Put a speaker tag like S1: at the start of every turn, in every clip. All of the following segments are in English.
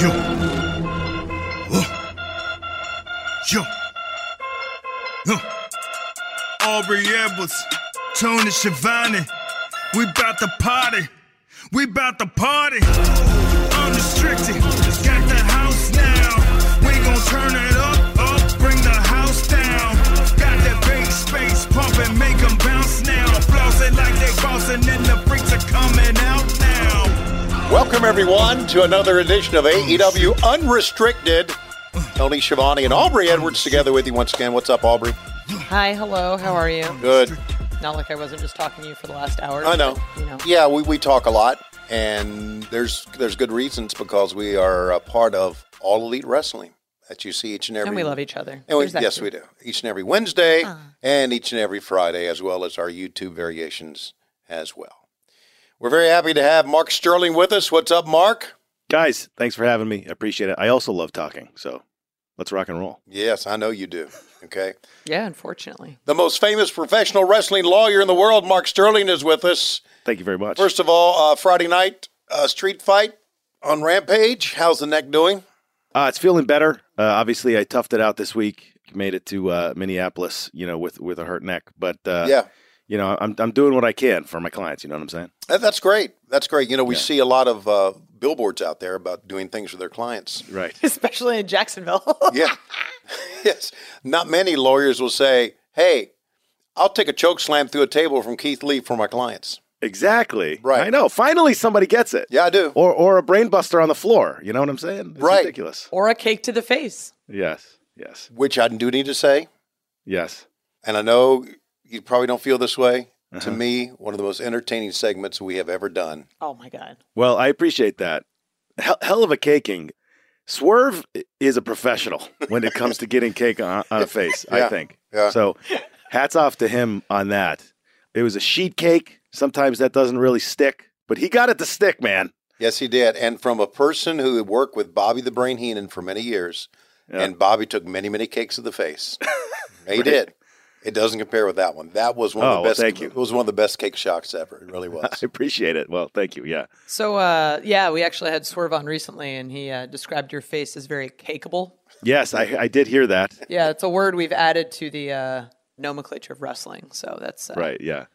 S1: Yo. Uh. Yo. Uh. Aubrey Edwards, Tony Schiavone. We bout to party. We bout to party. Unrestricted. Got the house now. We gon' turn it up, up. Bring the house down. Got that big space pumping, make 'em bounce now. Flossing like they bossing, and the freaks
S2: Welcome, everyone, to another edition of AEW Unrestricted. Tony Schiavone and Aubrey Edwards together with you once again. What's up, Aubrey?
S3: Hi, hello, how are you?
S2: Good.
S3: Not like I wasn't just talking to you for the last hour.
S2: I know.
S3: but, you know.
S2: Yeah, we, we talk a lot, and there's there's good reasons because we are a part of All Elite Wrestling that you see each and every.
S3: And we love each other.
S2: And we, yes,
S3: too.
S2: we do. Each and every Wednesday ah. and each and every Friday, as well as our YouTube variations as well. We're very happy to have Mark Sterling with us. What's up, Mark?
S4: Guys, thanks for having me. I appreciate it. I also love talking, so let's rock and roll.
S2: Yes, I know you do. Okay.
S3: Yeah, unfortunately.
S2: The most famous professional wrestling lawyer in the world, Mark Sterling, is with us.
S4: Thank you very much.
S2: First of all, uh, Friday night uh, street fight on Rampage. How's the neck doing?
S4: uh, it's feeling better. Uh, obviously, I toughed it out this week. Made it to uh, Minneapolis, you know, with with a hurt neck. But uh,
S2: yeah,
S4: you know, I'm I'm doing what I can for my clients. You know what I'm saying?
S2: That's great. That's great. You know, we
S4: Yeah.
S2: see a lot of uh, billboards out there about doing things for their clients.
S4: Right.
S3: Especially in Jacksonville.
S2: Yeah. yes. Not many lawyers will say, hey, I'll take a choke slam through a table from Keith Lee for my clients.
S4: Exactly.
S2: Right.
S4: I know. Finally, somebody gets it.
S2: Yeah, I do.
S4: Or or a brain buster on the floor. You know what I'm saying? It's
S2: Right.
S4: Ridiculous.
S3: or a cake to the face.
S4: Yes. Yes.
S2: Which I do need to say,
S4: Yes.
S2: and I know you probably don't feel this way. To
S4: Uh-huh.
S2: me, one of the most entertaining segments we have ever done.
S3: Oh my God.
S4: Well, I appreciate that. Hell, hell of a caking. Swerve is a professional when it comes to getting cake on, on a face,
S2: Yeah,
S4: I think.
S2: yeah.
S4: So hats off to him on that. It was a sheet cake. Sometimes that doesn't really stick, but he got it to stick, man.
S2: Yes, he did. And from a person who had worked with Bobby the Brain Heenan for many years,
S4: Yeah.
S2: and Bobby took many, many cakes of the face. he did. It doesn't compare with that one. That was one of
S4: Oh,
S2: the
S4: well,
S2: best.
S4: thank you.
S2: It was one of the best cake shocks ever. It really was.
S4: I appreciate it. Well, thank you. Yeah.
S3: So, uh, yeah, we actually had Swerve on recently, and he uh, described your face as very cakeable.
S4: Yes, I, I did hear that.
S3: Yeah, it's a word we've added to the uh, nomenclature of wrestling. So that's uh,
S4: Right. Yeah.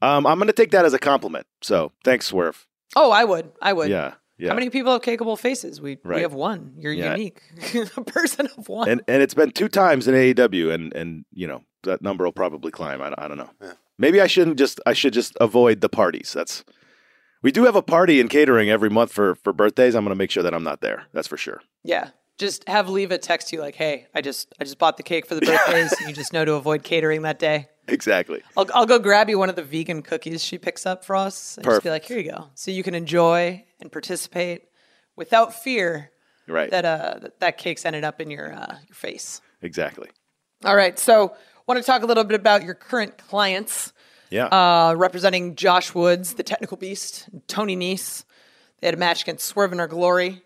S4: Um, I'm going to take that as a compliment. So thanks, Swerve.
S3: Oh, I would. I would.
S4: Yeah. Yeah.
S3: How many people have cakeable faces? We we have one. You're
S4: Yeah.
S3: unique. a person of one.
S4: and and it's been two times in AEW, and and you know that number will probably climb. I, don't- I don't know. Maybe I shouldn't just I should just avoid the parties. That's we do have a party in catering every month for for birthdays. I'm going to make sure that I'm not there. That's for sure.
S3: Yeah. Just have Leva text you like, "Hey, I just I just bought the cake for the birthdays. you just know to avoid catering that day."
S4: Exactly.
S3: I'll I'll go grab you one of the vegan cookies she picks up for us and just be like, "Here you go." So you can enjoy and participate without fear
S4: Right.
S3: that uh that, that cake's ended up in your uh your face.
S4: exactly.
S3: All right. So, want to talk a little bit about your current clients
S4: Yeah.
S3: uh representing Josh Woods, the technical beast, and Tony Nese. They had a match against Swerve in Our Glory.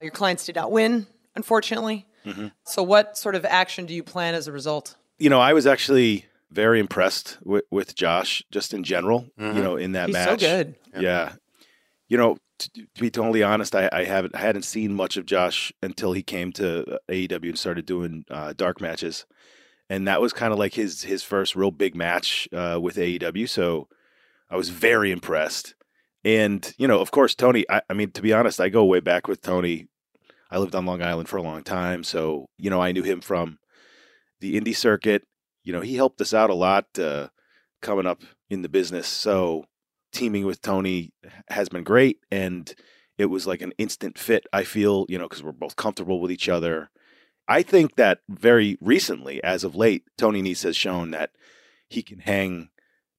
S3: Your clients did not win, unfortunately.
S4: Mm-hmm.
S3: So, what sort of action do you plan as a result?
S4: you know, I was actually very impressed with, with Josh just in general. You know, in that
S3: He's so
S4: match.
S3: good.
S4: Yeah. You know, t- to be totally honest, I, I haven't I hadn't seen much of Josh until he came to AEW and started doing uh, dark matches, and that was kind of like his his first real big match uh, with AEW. So I was very impressed. And you know, of course, Tony. I, I mean, to be honest, I go way back with Tony. I lived on Long Island for a long time, so you know, I knew him from the indie circuit. You know, he helped us out a lot uh, coming up in the business. So teaming with Tony has been great, and it was like an instant fit. I feel, you know, because we're both comfortable with each other. I think that very recently, as of late, Tony Nese has shown that he can hang,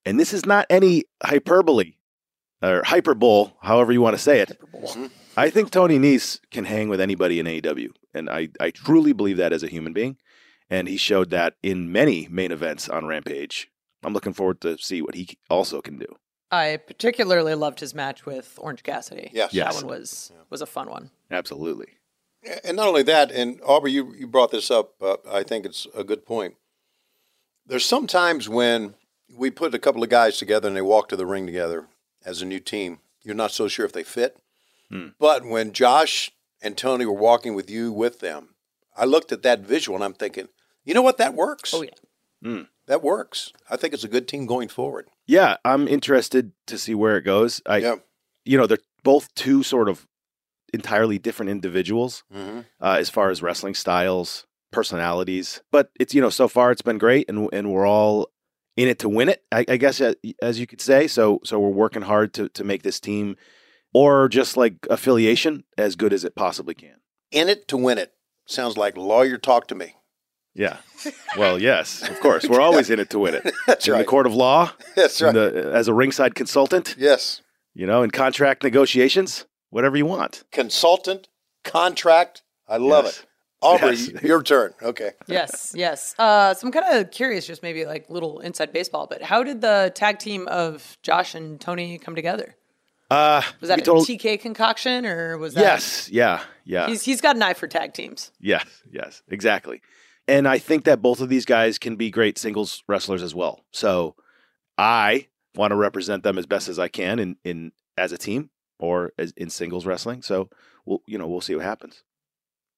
S4: and this is not any hyperbole. or hyperbole, however you want to say it.
S2: Mm-hmm.
S4: I think Tony Nese can hang with anybody in AEW, and I, I truly believe that as a human being. And he showed that in many main events on Rampage. I'm looking forward to see what he also can do.
S3: I particularly loved his match with Orange Cassidy.
S2: Yes.
S4: Yes.
S3: That one was was a fun one.
S4: Absolutely.
S2: And not only that, and Aubrey, you, you brought this up. Uh, I think it's a good point. There's sometimes when we put a couple of guys together and they walk to the ring together as a new team, you're not so sure if they fit. But when Josh and Tony were walking with you with them, I looked at that visual and I'm thinking, you know what? That works.
S3: Oh yeah.
S2: That works. I think it's a good team going forward.
S4: Yeah, I'm interested to see where it goes. I,
S2: Yeah.
S4: you know, they're both two sort of entirely different individuals
S2: Mm-hmm.
S4: uh, as far as wrestling styles, personalities. But it's you know, so far it's been great, and and we're all in it to win it. I, I guess uh, as you could say. So so we're working hard to to make this team, or just like affiliation, as good as it possibly can.
S2: In it to win it. Sounds like lawyer talk to me.
S4: Yeah. Well, yes, of course. We're always in it to win it.
S2: That's
S4: in
S2: right.
S4: the court of law,
S2: That's right.
S4: the, as a ringside consultant,
S2: yes.
S4: you know, in contract negotiations, whatever you want.
S2: Consultant, contract. I love
S4: Yes.
S2: it. Aubrey,
S4: Yes.
S2: your turn. Okay.
S3: Yes, yes. Uh, so I'm kind of curious, just maybe like little inside baseball, but how did the tag team of Josh and Tony come together?
S4: Uh,
S3: Was that a
S4: told-
S3: TK concoction, or was that?
S4: Yes. Yeah. Yeah.
S3: He's he's got an eye for tag teams.
S4: Yes, yes, exactly. And I think that both of these guys can be great singles wrestlers as well. So I want to represent them as best as I can in, in as a team or as in singles wrestling. So we'll you know we'll see what happens.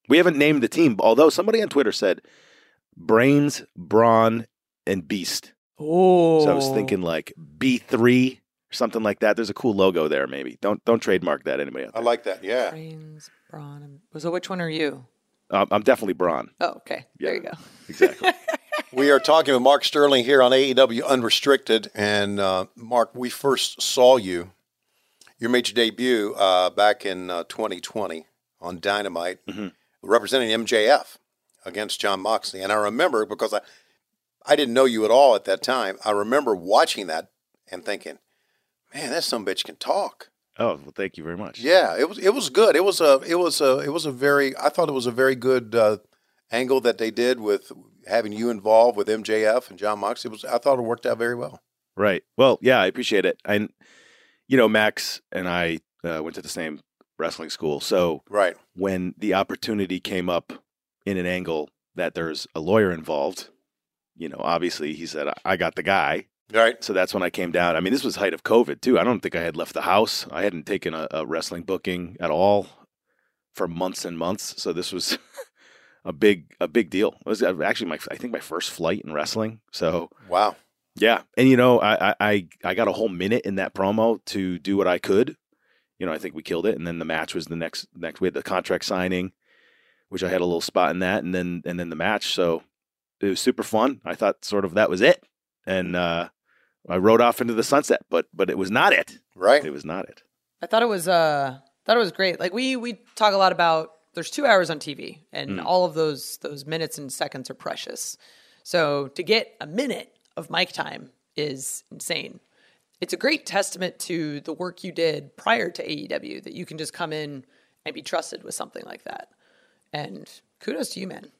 S4: We haven't named the team, although somebody on Twitter said Brains, Brawn, and Beast.
S3: Oh,
S4: So I was thinking like B three or something like that. There's a cool logo there. Maybe don't don't trademark that anybody. Out
S2: I like that. Yeah.
S3: brains, brawn. and- So which one are you?
S4: Um, I'm definitely brawn.
S3: Oh, okay. There you go.
S4: Exactly.
S2: We are talking with Mark Sterling here on AEW Unrestricted. And uh, Mark, we first saw you. You made your debut uh, back in uh, 2020 on Dynamite, representing MJF against Jon Moxley. And I remember because I, I didn't know you at all at that time. I remember watching that and thinking, man, that some bitch can talk.
S4: oh well, thank you very much.
S2: Yeah, it was it was good. It was a it was a it was a very I thought it was a very good uh, angle that they did with having you involved with MJF and Jon Moxley. It was I thought it worked out very well.
S4: Right. Well, yeah, I appreciate it. And you know, Max and I uh, went to the same wrestling school, so
S2: Right.
S4: when the opportunity came up in an angle that there's a lawyer involved, you know, obviously he said, "I- "I got the guy."
S2: Right.
S4: So that's when I came down. I mean, this was height of COVID too. I don't think I had left the house. I hadn't taken a, a wrestling booking at all for months and months. So this was a big a big deal. It was actually my I think my first flight in wrestling. So
S2: Wow.
S4: Yeah, and you know, I, I- I I got a whole minute in that promo to do what I could. You know, I think we killed it, and then the match was the next next. We had the contract signing, which I had a little spot in that, and then and then the match. So it was super fun. I thought sort of that was it, and uh, I rode off into the sunset. But but it was not it.
S2: Right.
S4: It was not it.
S3: I thought it was uh thought it was great. Like we we talk a lot about there's 2 hours on TV and all of those those minutes and seconds are precious. So to get a minute of mic time is insane. It's a great testament to the work you did prior to AEW that you can just come in and be trusted with something like that. And kudos to you, man.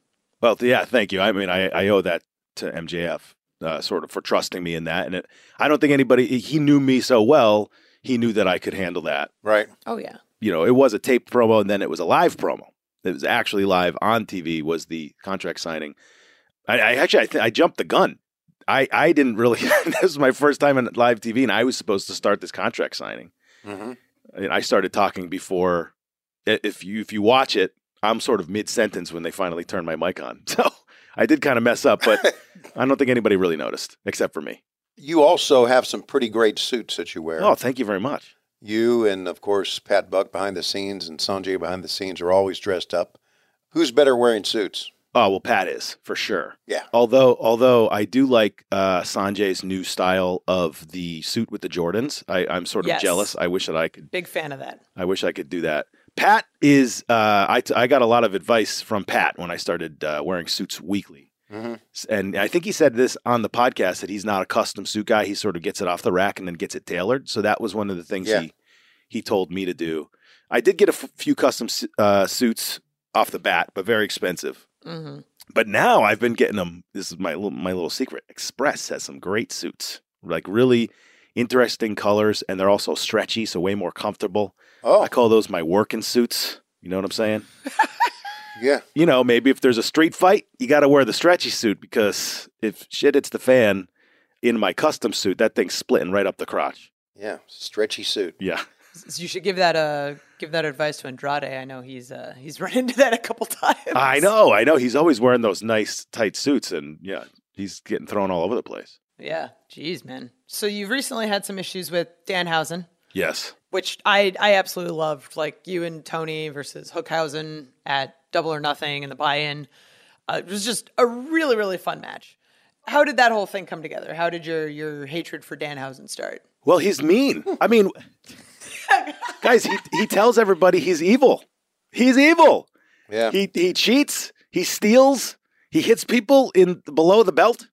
S4: Well, yeah, thank you. I mean, I, I owe that to MJF, uh, sort of for trusting me in that. And it, I don't think anybody he knew me so well. He knew that I could handle that.
S2: Right.
S3: Oh yeah.
S4: you know, it was a tape promo and then it was a live promo. It was actually live on TV. Was the contract signing? I, I actually I, th- I jumped the gun. I I didn't really. this was my first time on live TV, and I was supposed to start this contract signing.
S2: hmm
S4: And I started talking before. If you if you watch it, I'm sort of mid sentence when they finally turn my mic on. So I did kind of mess up, but I don't think anybody really noticed except for me.
S2: You also have some pretty great suits that you wear.
S4: Oh, thank you very much.
S2: You and of course Pat Buck behind the scenes and Sanjay behind the scenes are always dressed up. Who's better wearing suits?
S4: Oh well, Pat is for sure.
S2: Yeah.
S4: Although, although I do like uh, Sanjay's new style of the suit with the Jordans, I, I'm sort of
S3: Yes.
S4: jealous. I wish that I could.
S3: Big fan of that.
S4: I wish I could do that. Pat is. Uh, I t- I got a lot of advice from Pat when I started uh, wearing suits weekly.
S2: Mhm.
S4: S- And I think he said this on the podcast that he's not a custom suit guy. He sort of gets it off the rack and then gets it tailored. So that was one of the things
S2: Yeah.
S4: he he told me to do. I did get a f- few custom su- uh, suits off the bat, but very expensive.
S3: Hmm
S4: But now I've been getting them. This is my little, my little secret. Express has some great suits, like really interesting colors, and they're also stretchy, so way more comfortable.
S2: Oh,
S4: I call those my working suits. You know what I'm saying?
S2: yeah.
S4: You know, maybe if there's a street fight, you got to wear the stretchy suit because if shit hits the fan in my custom suit, that thing's splitting right up the crotch.
S2: Yeah. Stretchy suit.
S4: Yeah.
S3: So you should give that uh give that advice to Andrade. I know he's uh he's run into that a couple times.
S4: I know, I know. He's always wearing those nice tight suits, and yeah, he's getting thrown all over the place.
S3: Yeah. Jeez, man. So you've recently had some issues with Danhausen,
S4: Yes.
S3: which I I absolutely loved. Like you and Tony versus Hookhausen at Double or Nothing and the buy-in. Uh, it was just a really really fun match. How did that whole thing come together? How did your your hatred for Danhausen start?
S4: Well, he's mean. I mean, guys, he he tells everybody he's evil. He's evil.
S2: Yeah.
S4: He he cheats. He steals. He hits people in below the belt.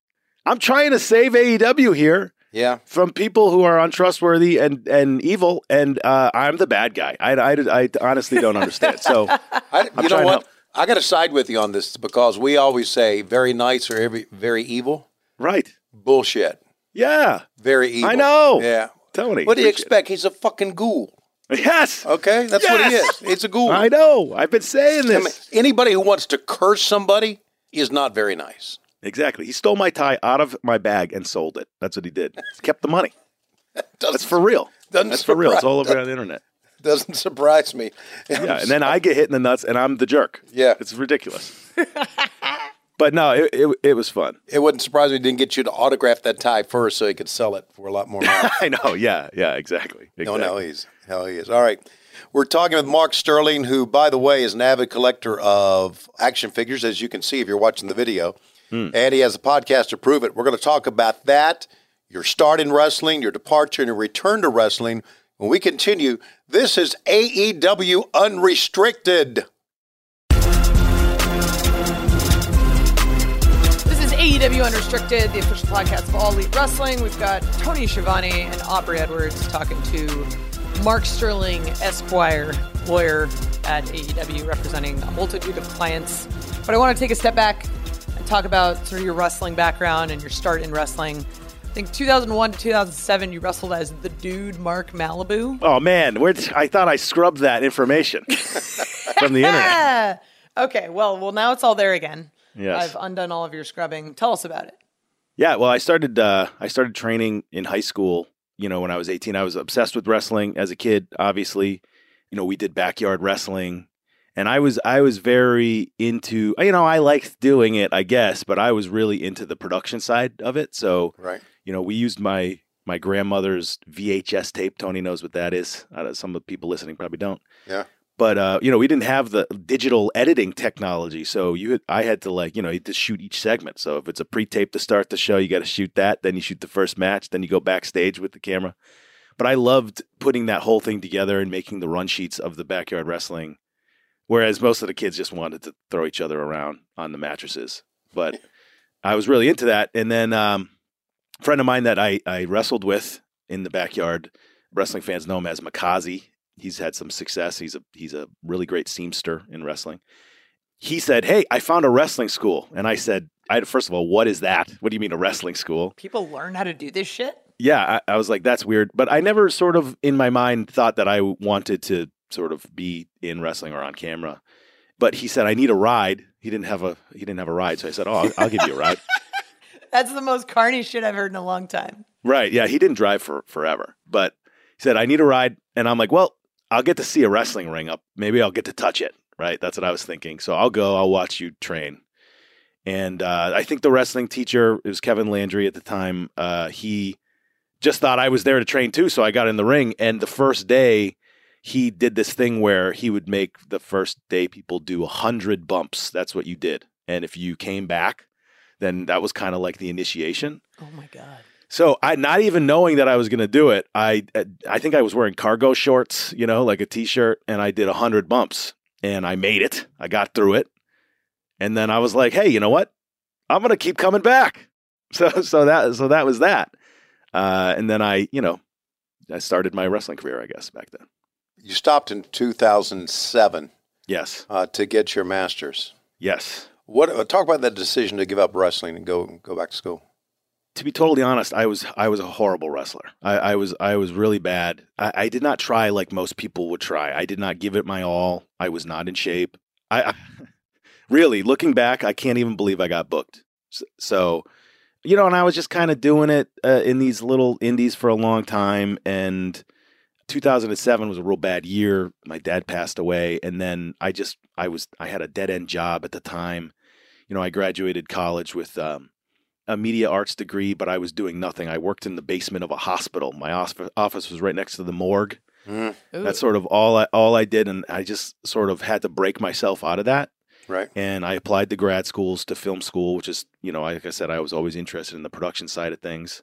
S4: I'm trying to save AEW here
S2: yeah.
S4: from people who are untrustworthy and and evil, and uh, I'm the bad guy. I, I, I honestly don't understand. So
S2: I, you know
S4: trying
S2: what? I got to side with you on this because we always say very nice or every, very evil.
S4: right,
S2: Bullshit.
S4: yeah,
S2: Very evil.
S4: I know.
S2: Yeah.
S4: Tony.
S2: What do you expect? He's a fucking ghoul.
S4: Yes,
S2: Okay, that's what he is. He's a ghoul.
S4: I know. I've been saying
S2: I
S4: this.
S2: mean, anybody who wants to curse somebody is not very nice.
S4: Exactly. He stole my tie out of my bag and sold it. That's what he did. He kept the money. That's for real.
S2: doesn't
S4: That's for real. It's all over on the internet.
S2: Doesn't surprise me.
S4: Yeah, and then I get hit in the nuts, and I'm the jerk.
S2: Yeah.
S4: it's ridiculous. but no, it, it it was fun.
S2: it wouldn't surprise me he didn't get you to autograph that tie first so he could sell it for a lot more money.
S4: I know. Yeah, yeah, exactly.
S2: No,
S4: exactly.
S2: no, he's hell he is. All right. We're talking with Mark Sterling, who, by the way, is an avid collector of action figures, as you can see if you're watching the video. Hmm. And he has a podcast to prove it. We're going to talk about that, your start in wrestling, your departure, and your return to wrestling. When we continue, this is AEW Unrestricted.
S3: AEW Unrestricted, the official podcast of All Elite Wrestling. We've got Tony Schiavone and Aubrey Edwards talking to Mark Sterling, Esquire, lawyer at AEW, representing a multitude of clients. But I want to take a step back and talk about sort of your wrestling background and your start in wrestling. I think 2001 to 2007, you wrestled as the dude Mark Malibu.
S4: Oh man, Where'd, I thought I scrubbed that information from the internet.
S3: Okay, well, well, now it's all there again.
S4: Yes.
S3: I've undone all of your scrubbing. Tell us about it.
S4: Yeah, well, I started uh, I started training in high school. You know, when I was 18, I was obsessed with wrestling as a kid. Obviously, you know, we did backyard wrestling, and I was I was very into. You know, I liked doing it, I guess, but I was really into the production side of it. So,
S2: Right.
S4: you know, we used my my grandmother's VHS tape. Tony knows what that is. Uh, some of the people listening probably don't.
S2: Yeah.
S4: But uh, you know, we didn't have the digital editing technology, so you had, I had to like you know you had to shoot each segment. So if it's a pre-tape to start the show, you got to shoot that. Then you shoot the first match. Then you go backstage with the camera. But I loved putting that whole thing together and making the run sheets of the backyard wrestling. Whereas most of the kids just wanted to throw each other around on the mattresses. But I was really into that. And then um, a friend of mine that I, I wrestled with in the backyard, wrestling fans know him as Makazi. He's had some success. He's a he's a really great seamster in wrestling. He said, "Hey, I found a wrestling school," and I said, "I first of all, what is that? What do you mean a wrestling school?"
S3: People learn how to do this shit.
S4: Yeah, I, I was like, "That's weird," but I never sort of in my mind thought that I wanted to sort of be in wrestling or on camera. But he said, "I need a ride." He didn't have a he didn't have a ride, so I said, "Oh, I'll, I'll give you a ride."
S3: That's the most carny shit I've heard in a long time.
S4: Right. Yeah. He didn't drive for forever, but he said, I need a ride. And I'm like, well, I'll get to see a wrestling ring up. Maybe I'll get to touch it. Right. That's what I was thinking. So I'll go, I'll watch you train. And uh, I think the wrestling teacher, it was Kevin Landry at the time, uh, he just thought I was there to train too. So I got in the ring. And the first day, he did this thing where he would make the first day people do 100 bumps. That's what you did. And if you came back, then that was kind of like the initiation.
S3: Oh my god.
S4: So I, not even knowing that I was going to do it, I I think I was wearing cargo shorts, you know, like a t-shirt, and I did a hundred bumps, and I made it. I got through it, and then I was like, hey, you know what? I'm gonna keep coming back. So so that so that was that. Uh, and then I, you know, I started my wrestling career, I guess, back then.
S2: You stopped in 2007
S4: Yes,
S2: uh, to get your master's.
S4: yes.
S2: What uh, talk about that decision to give up wrestling and go go back to school?
S4: To be totally honest, I was I was a horrible wrestler. I, I was I was really bad. I, I, did not try like most people would try. I did not give it my all. I was not in shape. I, I really looking back, I can't even believe I got booked. So, so you know, and I was just kind of doing it uh, in these little indies for a long time. And 2007 was a real bad year. My dad passed away, and then I just I was I had a dead end job at the time. You know, I graduated college with. Um, a media arts degree, but I was doing nothing. I worked in the basement of a hospital. My office was right next to the morgue. Mm. That's sort of all I, all I did, and I just sort of had to break myself out of that.
S2: Right.
S4: And I applied to grad schools, to film school, which is, you know, like I said, I was always interested in the production side of things.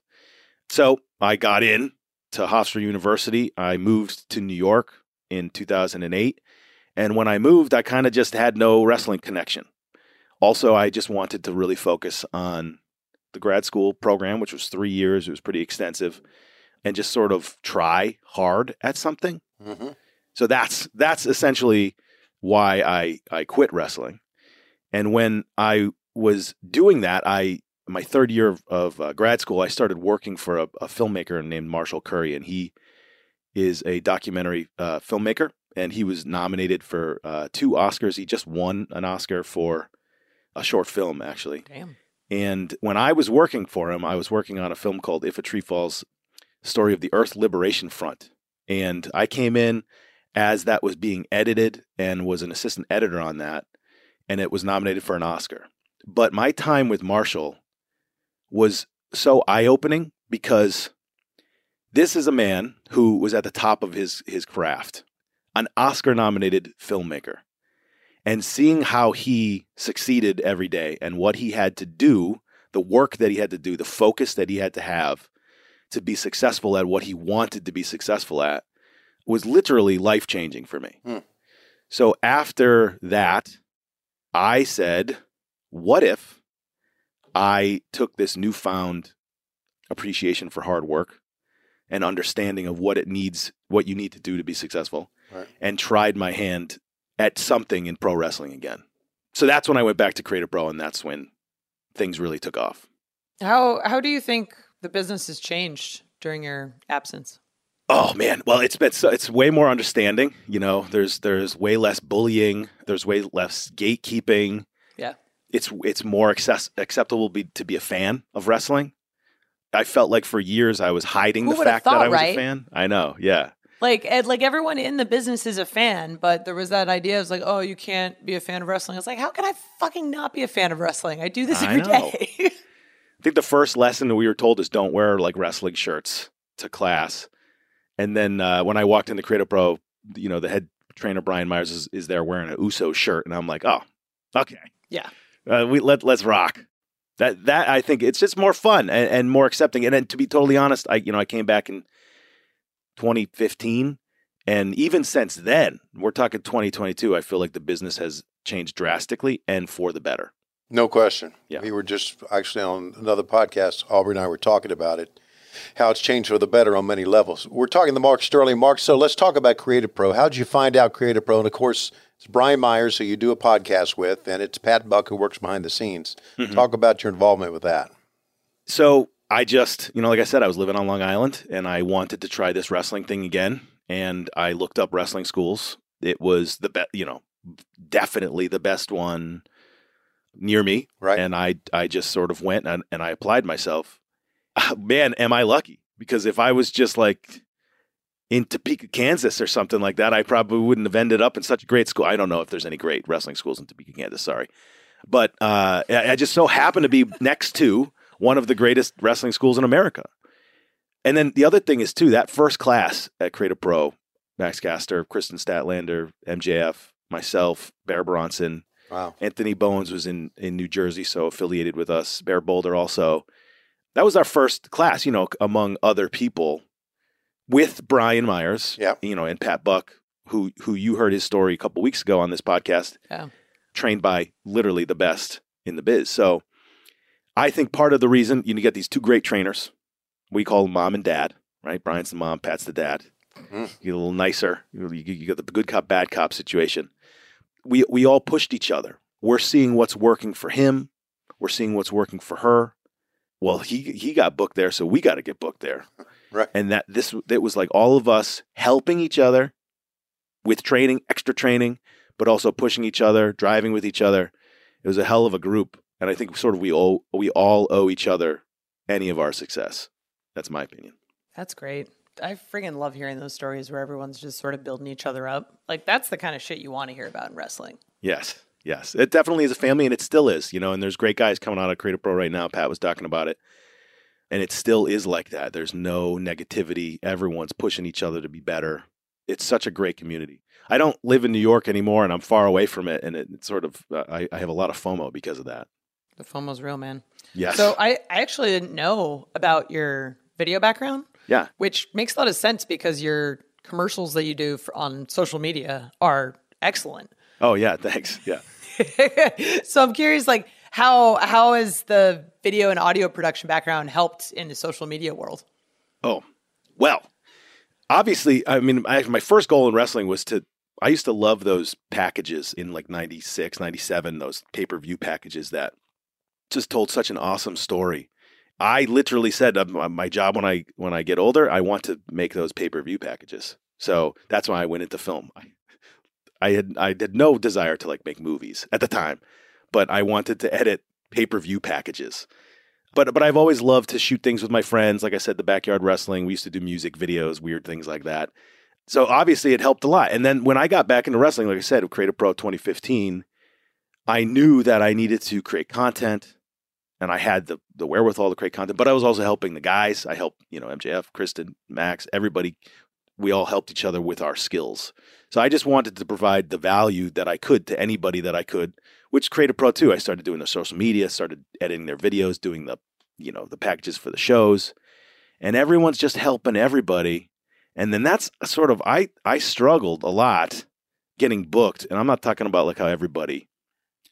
S4: So I got in to Hofstra University. I moved to New York in 2008. And when I moved, I kind of just had no wrestling connection. Also, I just wanted to really focus on the grad school program, which was three years. It was pretty extensive, and just sort of try hard at something. Mm-hmm. So that's that's essentially why I I quit wrestling. And when I was doing that, I my third year of, of uh, grad school, I started working for a, a, filmmaker named Marshall Curry, and he is a documentary uh, filmmaker, and he was nominated for uh, two Oscars. He just won an Oscar for a short film, actually.
S3: Damn.
S4: And when I was working for him, I was working on a film called If a Tree Falls Story of the Earth Liberation Front. And I came in as that was being edited and was an assistant editor on that. And it was nominated for an Oscar. But my time with Marshall was so eye opening because this is a man who was at the top of his, his craft, an Oscar nominated filmmaker and seeing how he succeeded every day and what he had to do, the work that he had to do, the focus that he had to have to be successful at what he wanted to be successful at was literally life changing for me. Hmm. So after that, I said, what if I took this newfound appreciation for hard work and understanding of what it needs, what you need to do to be successful, right. and tried my hand at something in pro wrestling again. So that's when I went back to Create A Pro, and that's when things really took off.
S3: How how do you think the business has changed during your absence?
S4: Oh man, well it's been so, it's way more understanding. You know, there's there's way less bullying. There's way less gatekeeping.
S3: Yeah,
S4: it's it's more access, acceptable be, to be a fan of wrestling. I felt like for years I was hiding
S3: Who
S4: the fact
S3: thought,
S4: that I was
S3: right?
S4: a fan. I know, yeah.
S3: Like, Ed, like everyone in the business is a fan, but there was that idea. It was like, oh, you can't be a fan of wrestling. It's like, how can I fucking not be a fan of wrestling? I do this every day.
S4: I think the first lesson that we were told is don't wear like wrestling shirts to class. And then uh, when I walked into Create A Pro, you know, the head trainer Brian Myers is, is there wearing an Uso shirt, and I'm like, oh, okay,
S3: yeah,
S4: uh, we let let's rock. That that I think it's just more fun and, and more accepting. And then to be totally honest, I you know I came back and 2015. And even since then, we're talking 2022, I feel like the business has changed drastically and for the better.
S2: No question.
S4: Yeah.
S2: We were just actually on another podcast, Aubrey and I were talking about it, how it's changed for the better on many levels. We're talking to Mark Sterling. Mark, so let's talk about Create A Pro. How did you find out Create A Pro? And of course, it's Brian Myers, who you do a podcast with, and it's Pat Buck, who works behind the scenes. Mm-hmm. Talk about your involvement with that.
S4: So I just, you know, like I said, I was living on Long Island and I wanted to try this wrestling thing again. And I looked up wrestling schools. It was the best, you know, definitely the best one near me.
S2: Right.
S4: And I, I just sort of went and, and I applied myself. Man, am I lucky? Because if I was just like in Topeka, Kansas or something like that, I probably wouldn't have ended up in such a great school. I don't know if there's any great wrestling schools in Topeka, Kansas. Sorry. But uh, I just so happened to be next to one of the greatest wrestling schools in America. And then the other thing is too that first class at Create A Pro, Max Caster, Kristen Statlander, MJF, myself, Bear Bronson,
S2: wow.
S4: Anthony Bowens was in in New Jersey, so affiliated with us. Bear Boulder also. That was our first class, you know, among other people, with Brian Myers,
S2: yeah.
S4: you know, and Pat Buck, who who you heard his story a couple weeks ago on this podcast.
S3: Yeah.
S4: Trained by literally the best in the biz. So I think part of the reason you get these two great trainers, we call them mom and dad, right? Brian's the mom, Pat's the dad.
S2: Mm-hmm.
S4: You get a little nicer. You, you, got the good cop, bad cop situation. We we all pushed each other. We're seeing what's working for him. We're seeing what's working for her. Well, he he got booked there, so we got to get booked there.
S2: Right.
S4: And that this it was like all of us helping each other with training, extra training, but also pushing each other, driving with each other. It was a hell of a group, and I think sort of we owe we all owe each other any of our success. That's my opinion.
S3: That's great. I friggin' love hearing those stories where everyone's just sort of building each other up. Like that's the kind of shit you want to hear about in wrestling.
S4: Yes, yes, it definitely is a family, and it still is. You know, and there's great guys coming out of Create A Pro right now. Pat was talking about it, and it still is like that. There's no negativity. Everyone's pushing each other to be better. It's such a great community. I don't live in New York anymore, and I'm far away from it, and it, it's sort of uh, I, I have a lot of FOMO because of that.
S3: The FOMO's real, man.
S4: Yes.
S3: So I, I actually didn't know about your video background,
S4: yeah,
S3: which makes a lot of sense because your commercials that you do for, on social media are excellent.
S4: Oh yeah, thanks. Yeah.
S3: so I'm curious, like how how has the video and audio production background helped in the social media world?
S4: Oh, well, obviously, I mean, I, my first goal in wrestling was to. I used to love those packages in like 96, 97, those pay per view packages that just told such an awesome story. I literally said my job when I when I get older, I want to make those pay per view packages. So that's why I went into film. I, I had I had no desire to like make movies at the time, but I wanted to edit pay per view packages. But but I've always loved to shoot things with my friends. Like I said, the backyard wrestling. We used to do music videos, weird things like that. So obviously it helped a lot. And then when I got back into wrestling, like I said, with Create A Pro 2015, I knew that I needed to create content and I had the the wherewithal to create content, but I was also helping the guys. I helped, you know, MJF, Kristen, Max, everybody. We all helped each other with our skills. So I just wanted to provide the value that I could to anybody that I could, which Create A Pro too. I started doing their social media, started editing their videos, doing the, you know, the packages for the shows. And everyone's just helping everybody. And then that's sort of I I struggled a lot getting booked. And I'm not talking about like how everybody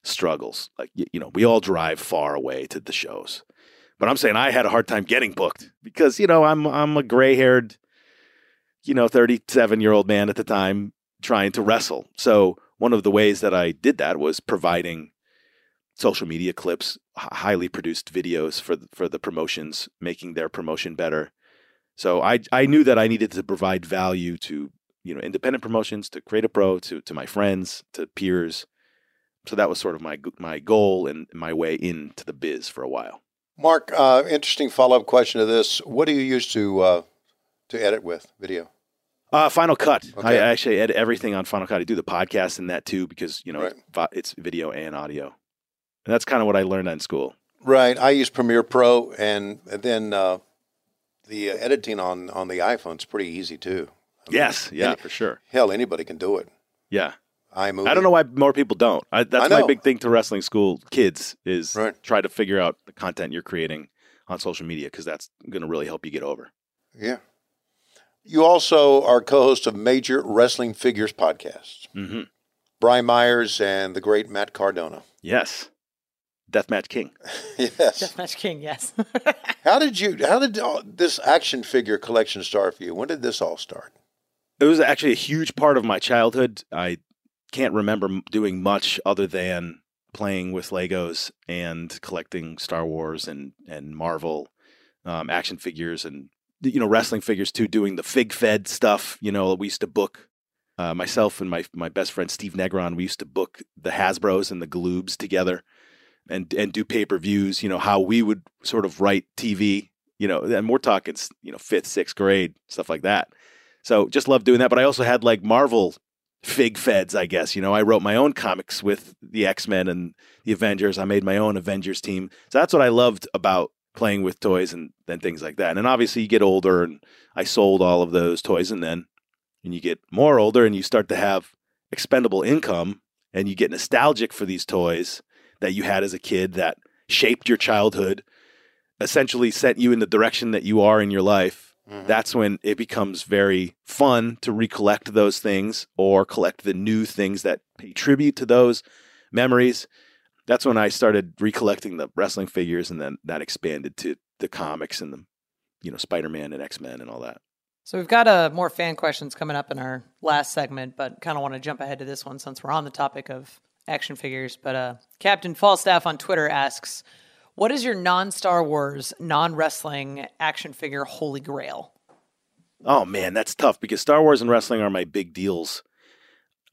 S4: struggles. Like you, know, we all drive far away to the shows. But I'm saying I had a hard time getting booked because, you know, I'm I'm a gray-haired you know, 37 year old man at the time trying to wrestle. So one of the ways that I did that was providing social media clips, highly produced videos for the, for the promotions, making their promotion better. So I I knew that I needed to provide value to you know independent promotions, to Create A Pro, to to my friends, to peers. So that was sort of my my goal and my way into the biz for a while.
S2: Mark, uh, interesting follow up question to this. What do you use to uh, to edit with video?
S4: Uh, Final Cut.
S2: Okay.
S4: I actually edit everything on Final Cut. I do the podcast and that too because you know
S2: Right.
S4: it's, video and audio, and that's kind of what I learned in school.
S2: Right. I use Premiere Pro, and, then uh, the uh, editing on on the iPhone's pretty easy too. I mean,
S4: Yes, yeah,
S2: any-
S4: for sure.
S2: hell, anybody can do it.
S4: Yeah,
S2: iMovie.
S4: I don't know why more people don't. I, that's
S2: I
S4: my big thing to wrestling school kids is
S2: Right.
S4: try to figure out the content you're creating on social media because that's going to really help you get over.
S2: Yeah. You also are co-host of Major Wrestling Figures podcast.
S4: hmm
S2: Brian Myers and the great Matt Cardona.
S4: Yes, Deathmatch King.
S2: yes.
S3: Deathmatch King, yes.
S2: How did you? How did all, this action figure collection start for you? When did this all start?
S4: It was actually a huge part of my childhood. I can't remember doing much other than playing with Legos and collecting Star Wars and and Marvel um, action figures and you know wrestling figures too. Doing the Fig Fed stuff. You know, we used to book uh, myself and my my best friend Steve Negron. We used to book the Hasbro's and the Galoobs together and and do pay per views. You know how we would sort of write TV. You know, and we're talking you know fifth, sixth grade stuff like that. So just love doing that. But I also had like Marvel fig feds, I guess. You know, I wrote my own comics with the X Men and the Avengers. I made my own Avengers team. So that's what I loved about playing with toys and, and things like that. And then obviously you get older and I sold all of those toys and then and you get more older and you start to have expendable income and you get nostalgic for these toys that you had as a kid that shaped your childhood, essentially sent you in the direction that you are in your life that's when it becomes very fun to recollect those things or collect the new things that pay tribute to those memories. that's when I started recollecting the wrestling figures, and then that expanded to the comics and the, you know, Spider Man and X Men and all that.
S3: So we've got uh, more fan questions coming up in our last segment, but kind of want to jump ahead to this one since we're on the topic of action figures. But uh, Captain Falstaff on Twitter asks, "What is your non-Star Wars, non-wrestling action figure holy grail?"
S4: Oh man, that's tough because Star Wars and wrestling are my big deals.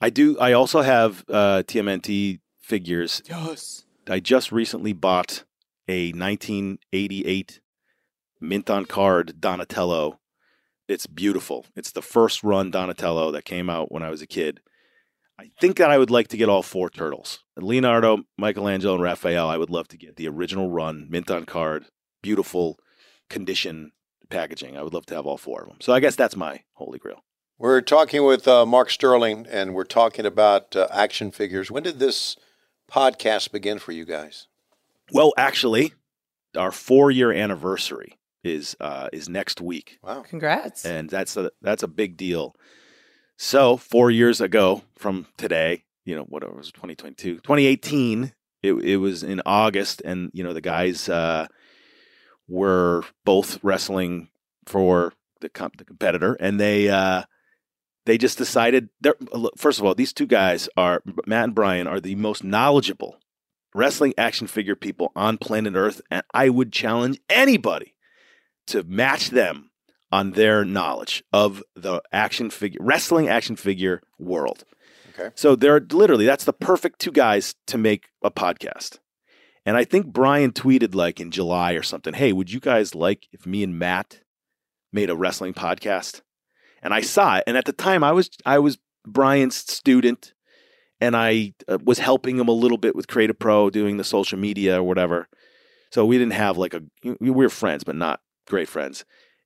S4: I do. I also have uh, TMNT figures.
S3: Yes.
S4: I just recently bought a 1988 mint on card Donatello. It's beautiful. It's the first run Donatello that came out when I was a kid. I think that I would like to get all four turtles. Leonardo, Michelangelo, and Raphael. I would love to get the original run, mint on card, beautiful condition packaging. I would love to have all four of them. So I guess that's my holy grail.
S2: We're talking with uh, Mark Sterling, and we're talking about uh, action figures. When did this podcast begin for you guys?
S4: Well, actually, our four year anniversary is uh, is next week,
S2: Wow.
S3: Congrats.
S4: and that's a that's a big deal. So four years ago from today, you know, whatever it was 2022, 2018, it it was in August, and you know the guys uh, were both wrestling for the comp- the competitor, and they uh, they just decided. First of all, these two guys are Matt and Brian are the most knowledgeable wrestling action figure people on planet Earth, and I would challenge anybody to match them on their knowledge of the action figure wrestling action figure world.
S2: Okay.
S4: So they're literally that's the perfect two guys to make a podcast. And I think Brian tweeted like in July or something, "Hey, would you guys like if me and Matt made a wrestling podcast?" And I saw it, and at the time I was I was Brian's student and I uh, was helping him a little bit with Create A Pro doing the social media or whatever. So we didn't have like a we were friends but not great friends.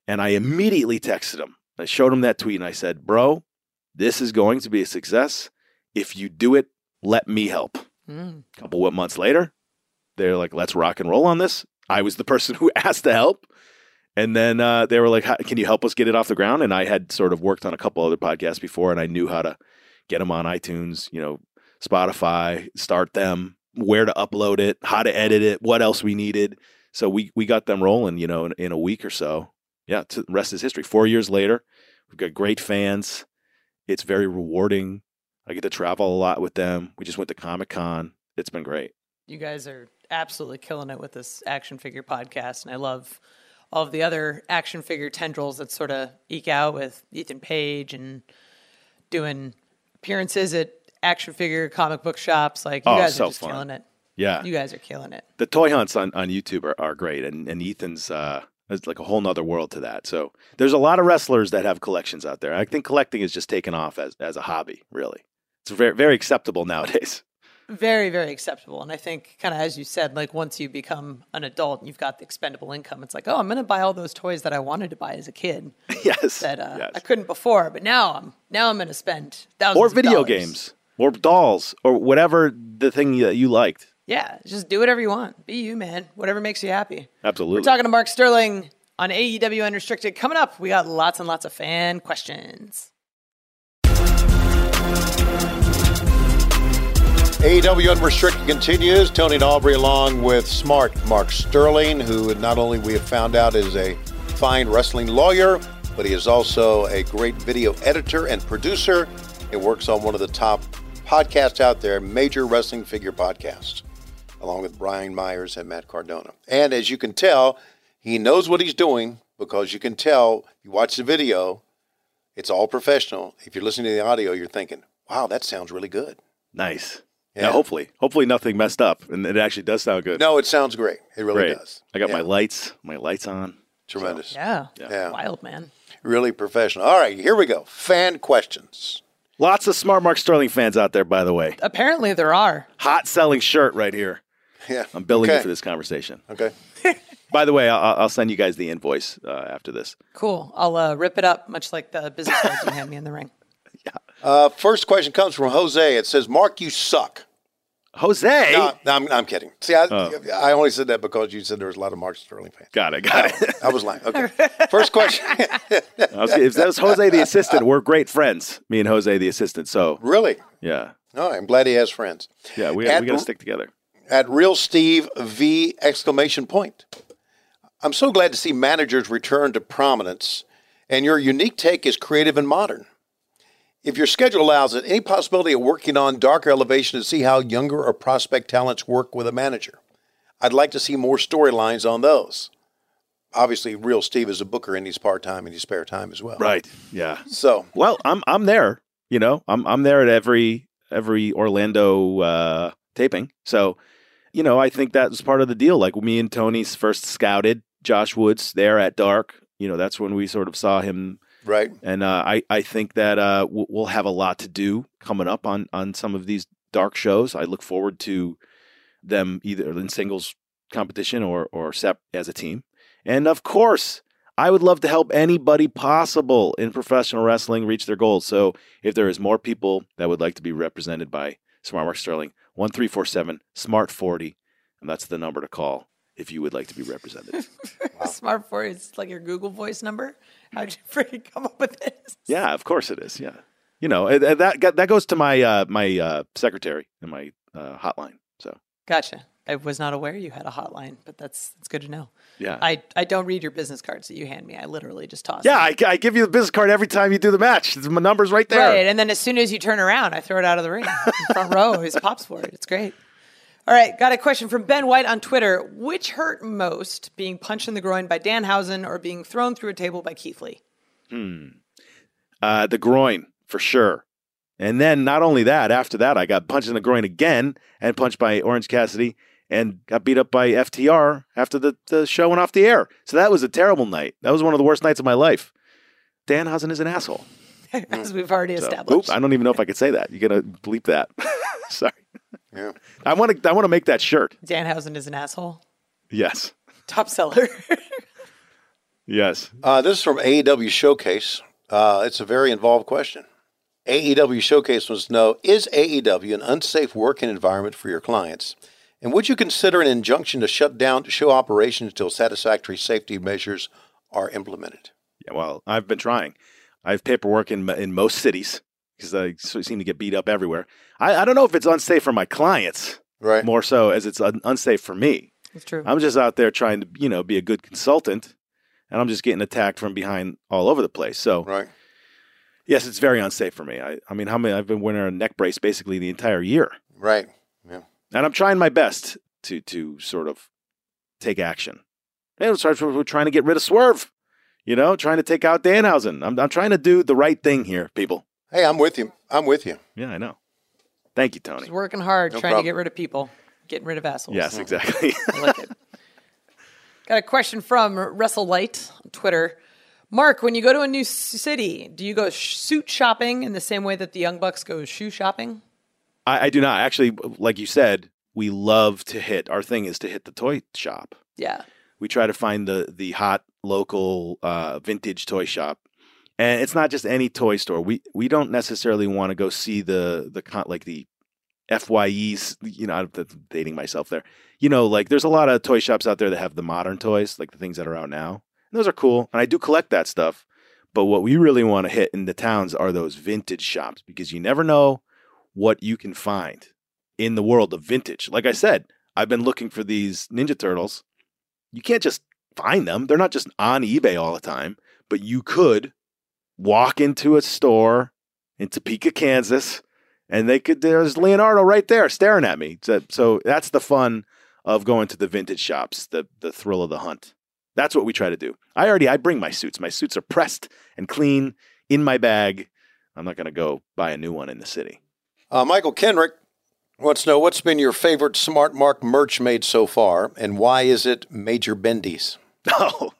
S4: And I immediately texted him. I showed him that tweet and I said, "Bro, this is going to be a success. If you do it, let me help."
S3: Mm.
S4: A couple of months later, they're like, "Let's rock and roll on this." I was the person who asked to help, and then uh, they were like, "Can you help us get it off the ground?" And I had sort of worked on a couple other podcasts before, and I knew how to get them on iTunes, you know, Spotify, start them, where to upload it, how to edit it, what else we needed. So we we got them rolling, you know, in, in a week or so. Yeah, to, the rest is history. Four years later, we've got great fans. It's very rewarding. I get to travel a lot with them. We just went to Comic Con. It's been great.
S3: You guys are absolutely killing it with this action figure podcast, and I love all of the other action figure tendrils that sort of eke out with Ethan Page and doing appearances at action figure comic book shops. Like you
S4: Oh,
S3: guys
S4: so
S3: are just
S4: fun.
S3: killing it.
S4: Yeah,
S3: You guys are killing it.
S4: the toy hunts on, on YouTube are, are great, and and Ethan's uh, there's like a whole nother world to that. So there's a lot of wrestlers that have collections out there. I think collecting is just taken off as as a hobby. Really, it's very very acceptable nowadays.
S3: Very, very acceptable. And I think, kind of as you said, like once you become an adult and you've got the expendable income, it's like, oh, I'm going to buy all those toys that I wanted to buy as a kid
S4: yes,
S3: that uh,
S4: yes.
S3: I couldn't before, but now I'm now I'm going to spend thousands
S4: or video games, or dolls, or whatever the thing that you liked.
S3: Yeah, just do whatever you want. Be you, man. Whatever makes you happy.
S4: Absolutely.
S3: We're talking to Mark Sterling on AEW Unrestricted. Coming up, we got lots and lots of fan questions.
S2: AEW Unrestricted continues. Tony and Aubrey along with smart Mark Sterling, who not only we have found out is a fine wrestling lawyer, but he is also a great video editor and producer. He works on one of the top podcasts out there, Major Wrestling Figure Podcast, along with Brian Myers and Matt Cardona. And as you can tell, he knows what he's doing because you can tell, you watch the video, it's all professional. If you're listening to the audio, you're thinking, wow, that sounds really good.
S4: nice.
S2: Yeah.
S4: Yeah. hopefully, hopefully nothing messed up, and it actually does sound good.
S2: No, it sounds great. It really
S4: Great.
S2: does.
S4: I got
S2: Yeah.
S4: my lights, my lights on.
S2: Tremendous.
S3: Yeah.
S2: Yeah.
S3: Wild, man.
S2: Really professional. All right, here we go. Fan questions.
S4: Lots of smart Mark Sterling fans out there, by the way.
S3: Apparently, there are.
S4: Hot selling shirt right here.
S2: Yeah.
S4: I'm billing
S2: okay.
S4: you for this conversation.
S2: Okay.
S4: By the way, I'll, I'll send you guys the invoice uh, after this.
S3: Cool. I'll uh, rip it up, much like the business cards you hand me in the ring.
S2: Uh, first question comes from Jose. It says, Mark, you suck.
S4: Jose,
S2: No, no, I'm, I'm kidding. See, I,
S4: Oh.
S2: I only said that because you said there was a lot of Mark Sterling fans.
S4: got it, got it.
S2: I was lying. Okay. First question.
S4: I was- if that was Jose the assistant, we're great friends. Me and Jose the assistant. So
S2: really?
S4: yeah,
S2: No, I'm glad he has friends.
S4: yeah, we,
S2: At-
S4: we got to stick together.
S2: At Real Steve V exclamation point. I'm so glad to see managers return to prominence, and your unique take is creative and modern. If your schedule allows it, any possibility of working on Dark or Elevation to see how younger or prospect talents work with a manager? I'd like to see more storylines on those. Obviously, Real Steve is a booker and he's part time and he's spare time as well.
S4: Right. Yeah.
S2: So,
S4: Well, I'm I'm there. You know, I'm I'm there at every every Orlando uh, taping. So, you know, I think that was part of the deal. Like me and Tony first scouted Josh Woods there at Dark. You know, that's when we sort of saw him,
S2: right.
S4: and uh, I I think that uh, we'll we'll have a lot to do coming up on on some of these Dark shows. I look forward to them either in singles competition or or sep as a team. And of course, I would love to help anybody possible in professional wrestling reach their goals. So if there is more people that would like to be represented by Smart Mark Sterling, one three four seven Smart forty, and that's the number to call if you would like to be represented.
S3: Smart 40 it's like your Google Voice number. How'd you freaking come up with this?
S4: yeah, of course it is. Yeah, you know and- and that that goes to my uh, my uh, secretary and my uh, hotline. So
S3: Gotcha. I was not aware you had a hotline, but that's that's good to know.
S4: yeah,
S3: I, I don't read your business cards that you hand me. I literally just toss.
S4: yeah,
S3: them.
S4: I, I give you the business card every time you do the match. My number's right there.
S3: Right, and then as soon as you turn around, I throw it out of the ring, in front row. His pops for it. It's great. All right, got a question from Ben White on Twitter. Which hurt most, being punched in the groin by Danhausen or being thrown through a table by Keith Lee?
S4: Uh, the groin for sure. And then not only that, after that, I got punched in the groin again and punched by Orange Cassidy and got beat up by FTR after the, the show went off the air. So that was a terrible night. That was one of the worst nights of my life. Danhausen is an asshole.
S3: As we've already
S4: So,
S3: established.
S4: Oops, I don't even know if I could say that. You're gonna bleep that. Sorry.
S2: Yeah.
S4: I want to. I want to make that shirt.
S3: Danhausen is an asshole.
S4: Yes.
S3: Top seller.
S4: Yes.
S2: Uh, this is from AEW Showcase. Uh, it's a very involved question. AEW Showcase wants to know Is AEW an unsafe working environment for your clients? And would you consider an injunction to shut down show operations until satisfactory safety measures are implemented?
S4: Yeah, well, I've been trying. I have paperwork in in most cities because I seem to get beat up everywhere. I, I don't know if it's unsafe for my clients
S2: Right.
S4: more so as it's un- unsafe for me.
S3: It's true.
S4: I'm just out there trying to you know be a good consultant, and I'm just getting attacked from behind all over the place. So
S2: Right.
S4: yes, it's very unsafe for me. I, I mean, how many I've been wearing a neck brace basically the entire year,
S2: Right. Yeah.
S4: and I'm trying my best to to sort of take action. And it's hard for- we're trying to get rid of Swerve. You know, trying to take out Danhausen. I'm, I'm trying to do the right thing here, people.
S2: Hey, I'm with you. I'm with you.
S4: Yeah, I know. Thank you, Tony.
S3: He's working hard,
S2: No
S3: trying
S2: problem.
S3: to get rid of people, getting rid of assholes.
S4: Yes, exactly.
S3: I like it. Got a question from Wrestle Light on Twitter. Mark, when you go to a new city, do you go sh- suit shopping in the same way that the Young Bucks go shoe shopping?
S4: I, I do not. Actually, like you said, we love to hit. Our thing is to hit the toy shop.
S3: Yeah.
S4: We try to find the the hot local uh, vintage toy shop, and it's not just any toy store. We we don't necessarily want to go see the the con- like the Fyes. You know, I'm dating myself there. You know, like there's a lot of toy shops out there that have the modern toys, like the things that are out now. And those are cool, and I do collect that stuff. But what we really want to hit in the towns are those vintage shops because you never know what you can find in the world of vintage. Like I said, I've been looking for these Ninja Turtles. You can't just find them. They're not just on eBay all the time, but you could walk into a store in Topeka, Kansas, and they could there's Leonardo right there staring at me. So, so that's the fun of going to the vintage shops, the the thrill of the hunt. That's what we try to do. I already I bring my suits. My suits are pressed and clean in my bag. I'm not going to go buy a new one in the city.
S2: Uh, Michael Kenrick wants to know what's been your favorite Smart Mark merch made so far, and why is it Major Bendy's?
S4: Oh,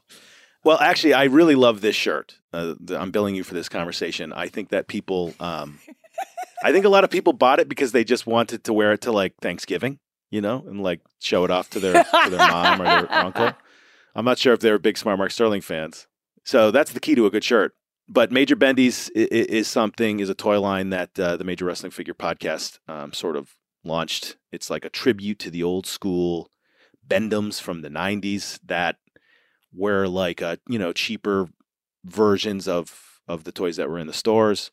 S4: well, actually, I really love this shirt. Uh, I'm billing you for this conversation. I think that people, um, I think a lot of people bought it because they just wanted to wear it to like Thanksgiving, you know, and like show it off to their to their mom or their uncle. I'm not sure if they're big Smart Mark Sterling fans. So that's the key to a good shirt. But Major Bendy's is, is something is a toy line that uh, the Major Wrestling Figure podcast um, sort of launched. It's like a tribute to the old school Bend-Ems from the '90s that were like uh, you know cheaper versions of of the toys that were in the stores.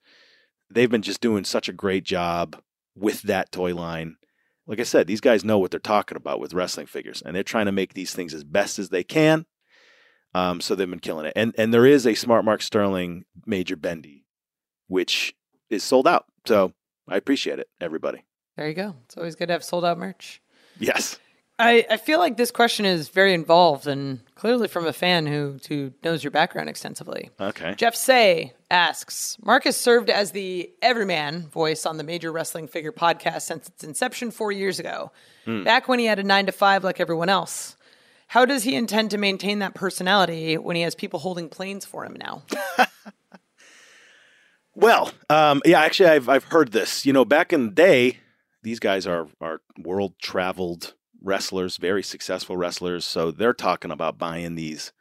S4: They've been just doing such a great job with that toy line like I said, these guys know what they're talking about with wrestling figures, and they're trying to make these things as best as they can. Um, so they've been killing it, and and there is a Smart Mark Sterling Major Bendy, which is sold out. So I appreciate it, everybody.
S3: There you go. It's always good to have sold out merch.
S4: Yes.
S3: I, I feel like this question is very involved and clearly from a fan who who knows your background extensively.
S4: Okay.
S3: Jeff Say asks Marcus served as the everyman voice on the Major Wrestling Figure podcast since its inception four years ago, back when he had a nine to five like everyone else. How does he intend to maintain that personality when he has people holding planes for him now?
S4: Well, um, yeah, actually, I've I've heard this. You know, back in the day, these guys are are world traveled wrestlers, very successful wrestlers. So they're talking about buying these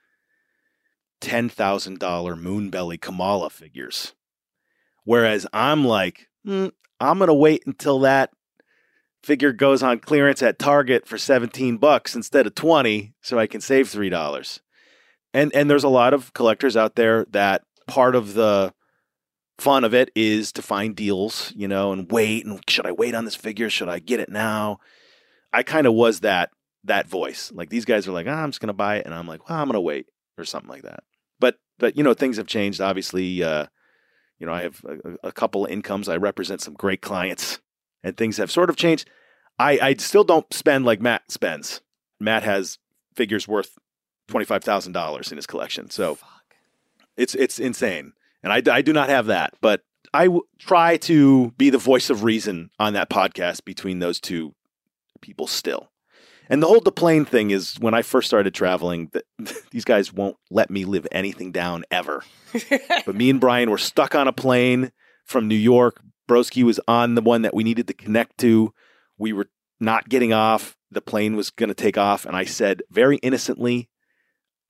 S4: ten thousand dollar Moonbelly Kamala figures, whereas I'm like, "Hmm, I'm gonna wait until that figure goes on clearance at Target for seventeen bucks instead of twenty, so I can save three dollars. And and there's a lot of collectors out there that part of the fun of it is to find deals, you know, and wait. And should I wait on this figure? Should I get it now? I kind of was that that voice. Like these guys are like, ah, I'm just gonna buy it, and I'm like, well, I'm gonna wait or something like that. But but you know, things have changed. Obviously, uh, you know, I have a, a couple of incomes. I represent some great clients, and things have sort of changed. I I still don't spend like Matt spends. Matt has figures worth twenty five thousand dollars in his collection, so it's it's insane and I, I do not have that, but I w- try to be the voice of reason on that podcast between those two people still. And the whole the plane thing is when I first started traveling, th- these guys won't let me live anything down ever. but me and Brian were stuck on a plane from New York. Broski was on the one that we needed to connect to. We were not getting off. The plane was going to take off. And I said very innocently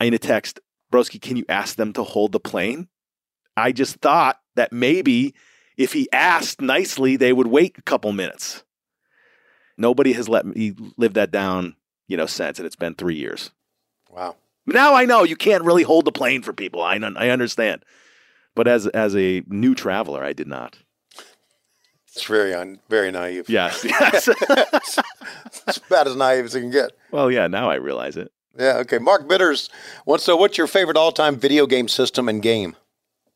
S4: in a text, Broski, can you ask them to hold the plane? I just thought that maybe if he asked nicely, they would wait a couple minutes. Nobody has let me live that down, you know, since, and it's been three years.
S2: Wow.
S4: Now I know you can't really hold the plane for people. I I understand, but as as a new traveler, I did not.
S2: It's very un, very naive.
S4: Yes, yes.
S2: It's about as naive as it can get.
S4: well, yeah. Now I realize it.
S2: Yeah. Okay. Mark Bitters. What? So, what's your favorite all-time video game system and game?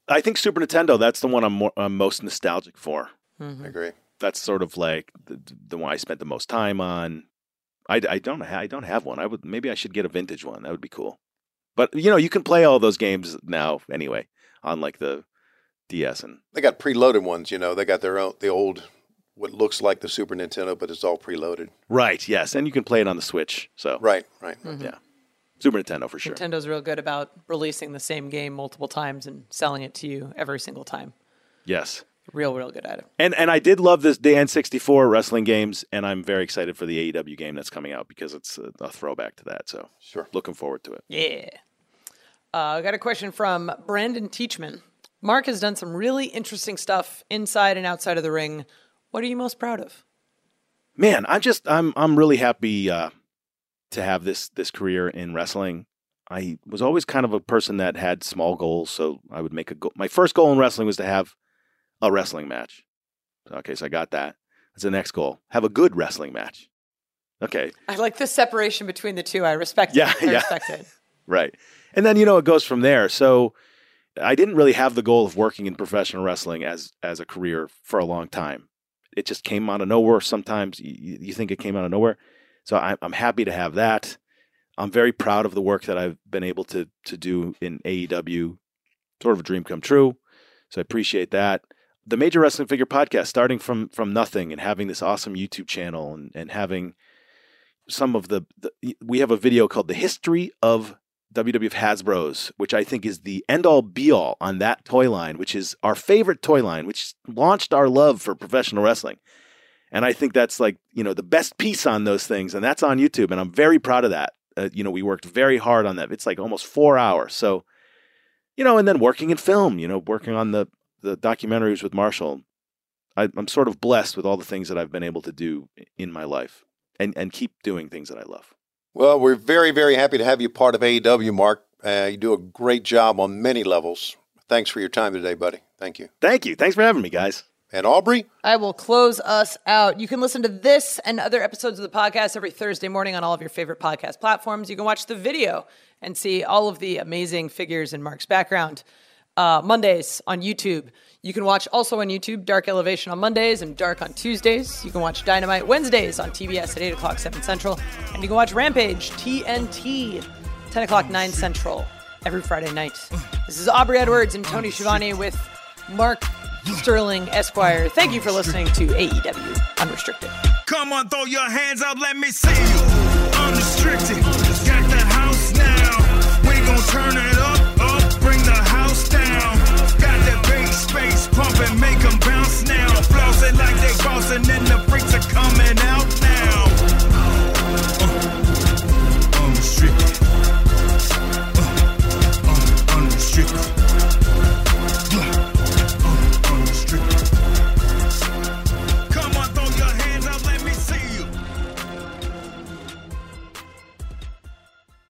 S4: I think Super Nintendo. That's the one I'm, more, I'm most nostalgic for. Mm-hmm.
S2: I agree.
S4: That's sort of like the, the one I spent the most time on. I, I don't ha- I don't have one. I would maybe I should get a vintage one. That would be cool. But you know, you can play all those games now anyway on like the DS and
S2: They got preloaded ones. You know, they got their own the old what looks like the Super Nintendo, but it's all preloaded.
S4: right. Yes, and you can play it on the Switch. So
S2: Right. Right.
S4: yeah, Super Nintendo for sure.
S3: Nintendo's real good about releasing the same game multiple times and selling it to you every single time.
S4: Yes.
S3: Real, real good at it.
S4: And and I did love this the N64 wrestling games, and I'm very excited for the AEW game that's coming out because it's a, a throwback to that. So
S2: Sure.
S4: looking forward to it.
S3: Yeah. Uh, I got a question from Brandon Teachman. Mark has done some really interesting stuff inside and outside of the ring. What are you most proud of?
S4: Man, I'm just I'm I'm really happy uh, to have this this career in wrestling. I was always kind of a person that had small goals, so I would make a goal. My first goal in wrestling was to have a wrestling match. Okay, so I got that. That's the next goal. Have a good wrestling match. Okay,
S3: I like the separation between the two. I respect
S4: Yeah,
S3: it. I
S4: yeah.
S3: respect it.
S4: Right. And then you know it goes from there. So I didn't really have the goal of working in professional wrestling as as a career for a long time. It just came out of nowhere. Sometimes you, you think it came out of nowhere. So I'm, I'm happy to have that. I'm very proud of the work that I've been able to to do in AEW. Sort of a dream come true. So I appreciate that. The Major Wrestling Figure Podcast, starting from from nothing and having this awesome YouTube channel and and having some of the, the we have a video called "The History of WWF Hasbro's, which I think is the end all be all on that toy line, which is our favorite toy line, which launched our love for professional wrestling. And I think that's like, you know, the best piece on those things. And that's on YouTube. And I'm very proud of that. Uh, you know, we worked very hard on that. It's like almost four hours. So, you know, and then working in film, you know, working on the, the documentaries with Marshall. I, I'm sort of blessed with all the things that I've been able to do in my life and, and keep doing things that I love.
S2: Well, we're very, very happy to have you part of AEW, Mark. Uh, you do a great job on many levels. Thanks for your time today, buddy. Thank you.
S4: Thank you. Thanks for having me, guys.
S2: And Aubrey?
S3: I will close us out. You can listen to this and other episodes of the podcast every Thursday morning on all of your favorite podcast platforms. You can watch the video and see all of the amazing figures in Mark's background. Uh, Mondays on YouTube. You can watch also on YouTube Dark Elevation on Mondays and Dark on Tuesdays. You can watch Dynamite Wednesdays on TBS at 8 o'clock, 7 Central. And you can watch Rampage TNT, 10 o'clock, 9 Central every Friday night. This is Aubrey Edwards and Tony Schiavone with Mark Sterling Esquire. Thank you for listening to AEW Unrestricted.
S1: Come on, throw your hands up, let me see you. Unrestricted, pumping, make them bounce now. Flossing like they bouncing, and the freaks are coming out now. Uh, unrestricted. Uh, un- unrestricted.